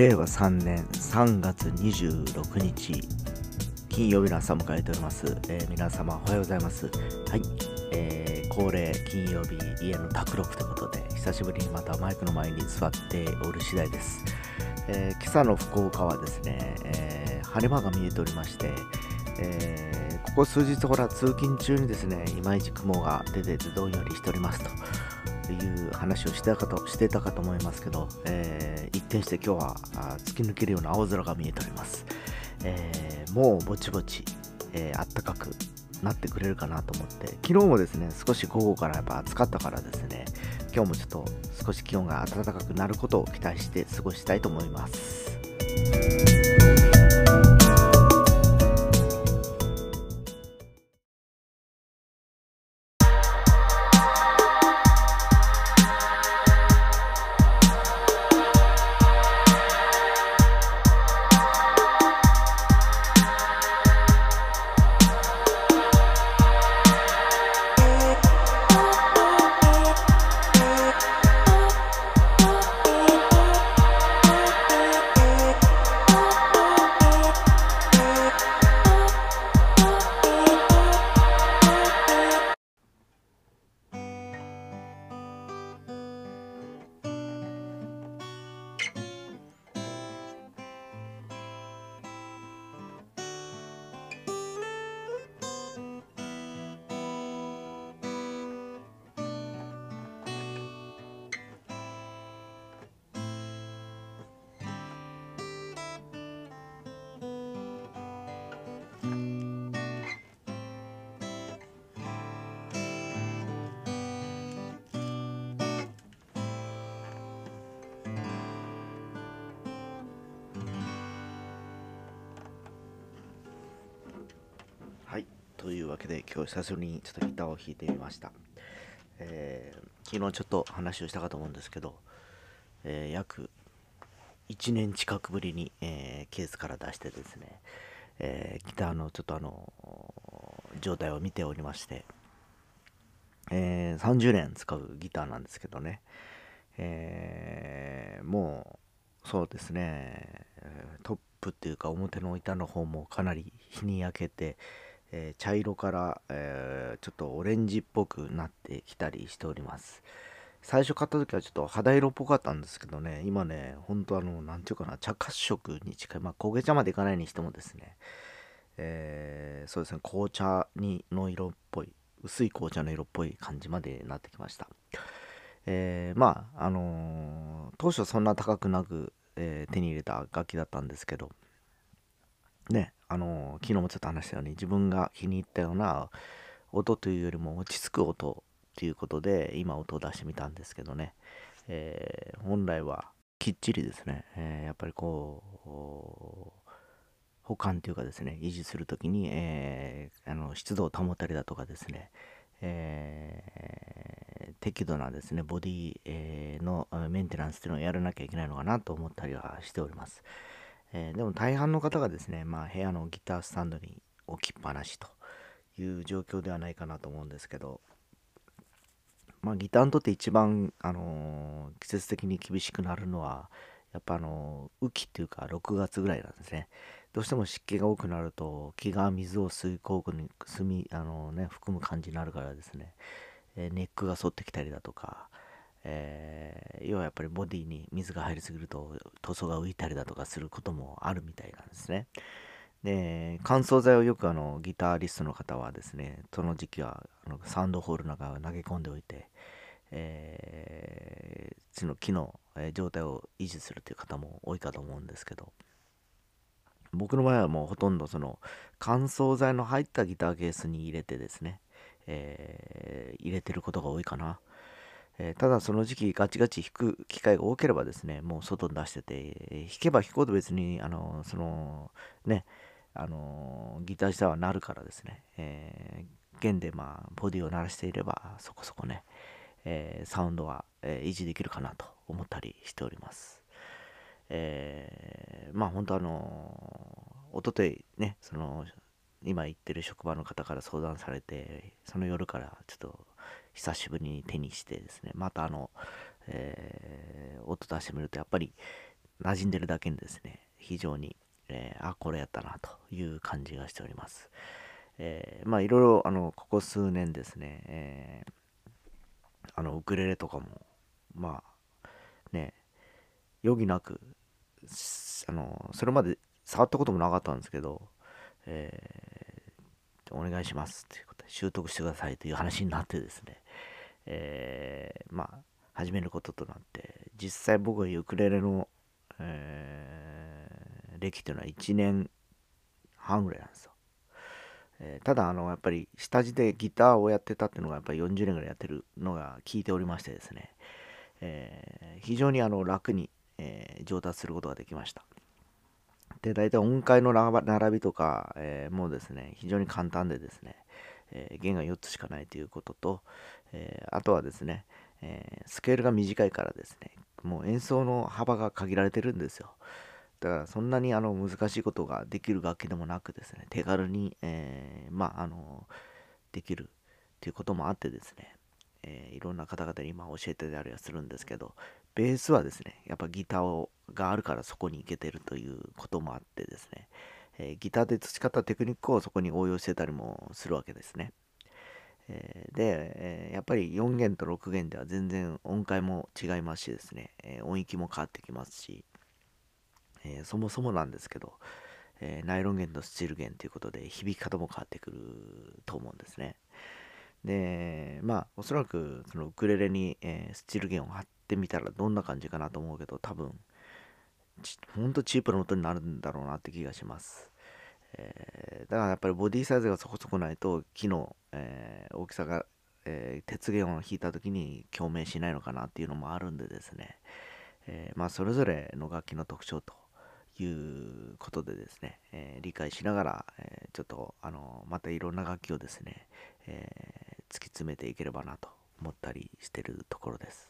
令和3年3月26日金曜日の朝を迎えております、えー皆様おはようございます。はい、えー恒例金曜日家の卓録ということで久しぶりにまたマイクの前に座っておる次第です、えー今朝の福岡はですね、えー晴れ間が見えておりまして、えーここ数日ほら通勤中にですねいまいち雲が出ててどんよりしておりますと。いう話をしてたかとしてたかと思いますけど、えー一転して今日はあ突き抜けるような青空が見えております、えーもうぼちぼち、えー、暖かくなってくれるかなと思って昨日もですね少し午後からやっぱ暑かったからですね今日もちょっと少し気温が暖かくなることを期待して過ごしたいと思います。わけで今日久しぶりにちょっとギターを弾いてみました、えー昨日ちょっと話をしたかと思うんですけど、えー約1年近くぶりに、えーケースから出してですね、えーギターのちょっとあの状態を見ておりまして、えー30年使うギターなんですけどね、えーもうそうですねトップっていうか表の板の方もかなり日に焼けて、えー茶色から、えーちょっとオレンジっぽくなってきたりしております。最初買った時はちょっと肌色っぽかったんですけどね今ねほんとあのなんていうかな茶褐色に近いまあ焦げ茶までいかないにしてもですねえーそうですね紅茶にの色っぽい薄い紅茶の色っぽい感じまでなってきました。えーまああのー当初そんな高くなく、え手に入れた楽器だったんですけどねあの昨日もちょっと話したように自分が気に入ったような音というよりも落ち着く音ということで今音を出してみたんですけどね、えー本来はきっちりですね、えーやっぱりこう保管というかですね維持するときに、えーあの湿度を保ったりだとかですね、えー適度なですねボディ、のメンテナンスというのをやらなきゃいけないのかなと思ったりはしております、えーでも大半の方がですね、まあ、部屋のギタースタンドに置きっぱなしという状況ではないかなと思うんですけどまあ、ギターにとって一番、あのー季節的に厳しくなるのはやっぱあのー雨季っていうか6月ぐらいなんですね。どうしても湿気が多くなると木が水を吸い込む吸みあのね含む感じになるからですね、えネックが反ってきたりだとか、え要はやっぱりボディに水が入りすぎると塗装が浮いたりだとかすることもあるみたいなんですね。で乾燥剤をよくあのギタリストの方はですねその時期はあのサウンドホールの中に投げ込んでおいて、えーその木の状態を維持するという方も多いかと思うんですけど。僕の場合はもうほとんどその乾燥剤の入ったギターケースに入れてですね、えー入れてることが多いかな、えただその時期ガチガチ弾く機会が多ければですねもう外に出してて弾けば弾くほど別にあのそのねあのギター自体は鳴るからですね、えー弦でまあボディを鳴らしていればそこそこね、えーサウンドは、え維持できるかなと思ったりしております。えーまあ本当あの一昨日ねその今行ってる職場の方から相談されてその夜からちょっと久しぶりに手にしてですねまたあの、えー音出してみるとやっぱり馴染んでるだけにですね、非常に、えー、あ、これやったなという感じがしております。えー、まあいろいろ、あの、ここ数年ですね、えー、あの、ウクレレとかも、まあ、ね、余儀なく、あの、それまで触ったこともなかったんですけど、えー、お願いしますということで、習得してくださいという話になってですね、えー、まあ、始めることとなって、実際僕はウクレレの、えー、歴というのは1年半ぐらいなんですよ。えー、ただあのやっぱり下地でギターをやってたっていうのがやっぱり40年ぐらいやってるのが聞いておりましてですね、え、非常にあの楽に、え、上達することができました。で、大体音階の並びとか、え、もうですね、非常に簡単でですね、え弦が4つしかないということと、えあとはですね、えスケールが短いからですね、もう演奏の幅が限られてるんですよ。だからそんなにあの難しいことができる楽器でもなくですね、手軽に、えー、まあ、の、できるっていうこともあってですね、え、いろんな方々に今教えてたりはするんですけど、ベースはですね、やっぱギターをがあるからそこに行けてるということもあってですね、え、ギターで培ったテクニックをそこに応用してたりもするわけですね。えー、で、やっぱり4弦と6弦では全然音階も違いますしですね、え音域も変わってきますし、えそもそもなんですけど、えナイロン弦とスチール弦ということで響き方も変わってくると思うんですね。で、まあ、おそらくそのウクレレに、えスチール弦を貼ってみたらどんな感じかなと思うけど、多分、ほんとチープな音になるんだろうなって気がします。えー、だからやっぱりボディサイズがそこそこないと木の、えー、大きさが、えー、鉄弦を引いた時に共鳴しないのかなっていうのもあるんでですね、えまあそれぞれの楽器の特徴ということでですね、え理解しながら、えちょっとあのまたいろんな楽器をですね、え突き詰めていければなと思ったりしてるところです。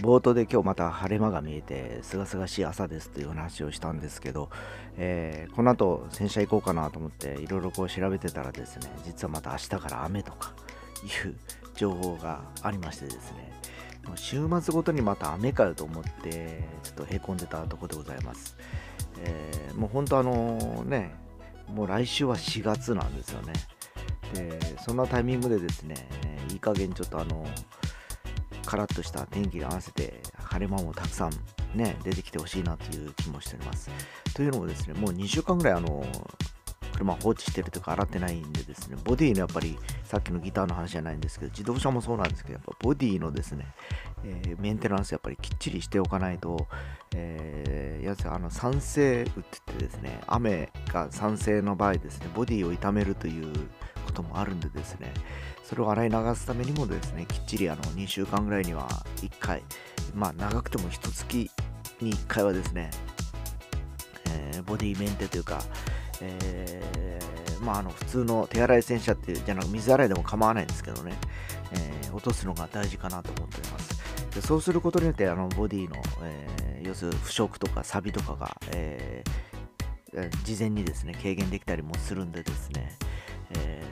冒頭で今日また晴れ間が見えて、すがすがしい朝ですという話をしたんですけど、えー、この後洗車行こうかなと思って、いろいろこう調べてたらですね、実はまた明日から雨とかいう情報がありましてですね、週末ごとにまた雨かよと思って、ちょっとへこんでたところでございます。えー、もう本当あのね、もう来週は4月なんですよね。で、そんなタイミングでですね、いい加減ちょっとあの、カラッとした天気に合わせて晴れ間もたくさんね、出てきてほしいなという気もしております。というのもですね、もう2週間ぐらいあの、車放置してるというか洗ってないんでですね、ボディのやっぱりさっきのギターの話じゃないんですけど、自動車もそうなんですけど、やっぱボディのですね、えー、メンテナンスやっぱりきっちりしておかないと、えー、やつあの酸性打ってってですね、雨が酸性の場合ですね、ボディを傷めるということもあるんでですね、それを洗い流すためにもですね、きっちりあの2週間ぐらいには1回、まあ長くても1月に1回はですね、えー、ボディメンテというか、えー、まああの普通の手洗い洗車っていうじゃなく水洗いでも構わないんですけどね、えー、落とすのが大事かなと思っております。でそうすることによってあのボディの、えー、要するに腐食とかサビとかが、えー、事前にですね軽減できたりもするんでですね、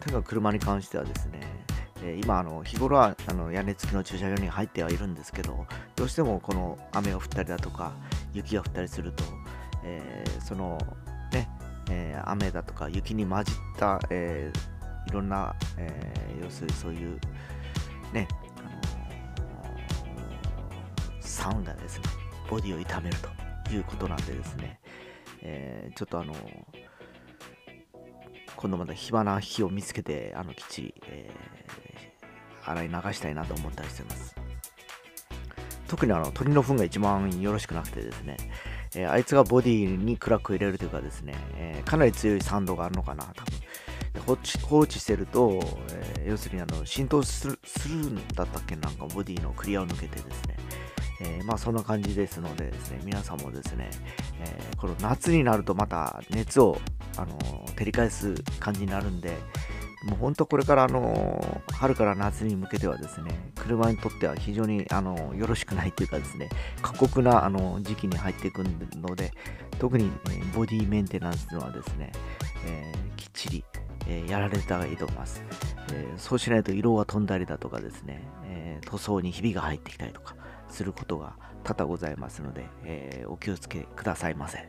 とにかく車に関してはですね、え、今あの日頃はあの屋根付きの駐車場に入ってはいるんですけどどうしてもこの雨が降ったりだとか雪が降ったりすると、えー、そのね、え雨だとか雪に混じった、えいろんな、え要するにそういうね、あのサウンドですねボディを痛めるということなんでですね、えちょっとあの今度また火花火を見つけて、あの、きっちり、えー、洗い流したいなと思ったりしてます。特にあの、鳥の糞が一番よろしくなくてですね、えー、あいつがボディにクラック入れるというかですね、えー、かなり強い酸度があるのかな、多分。放置放置してると、えー、要するにあの浸透するするんだったっけなんかボディのクリアを抜けてですね、えー、まあそんな感じですのでですね、皆さんもですね、えー、この夏になるとまた熱を、あの照り返す感じになるんで、もう本当これからあの春から夏に向けてはですね、車にとっては非常にあのよろしくないというかですね、過酷なあの時期に入っていくので、特に、ボディメンテナンスはですね、えー、きっちり、えやられたらいいと思います、えそうしないと色が飛んだりだとかですね、え塗装にひびが入ってきたりとかすることが多々ございますので、えお気をつけくださいませ。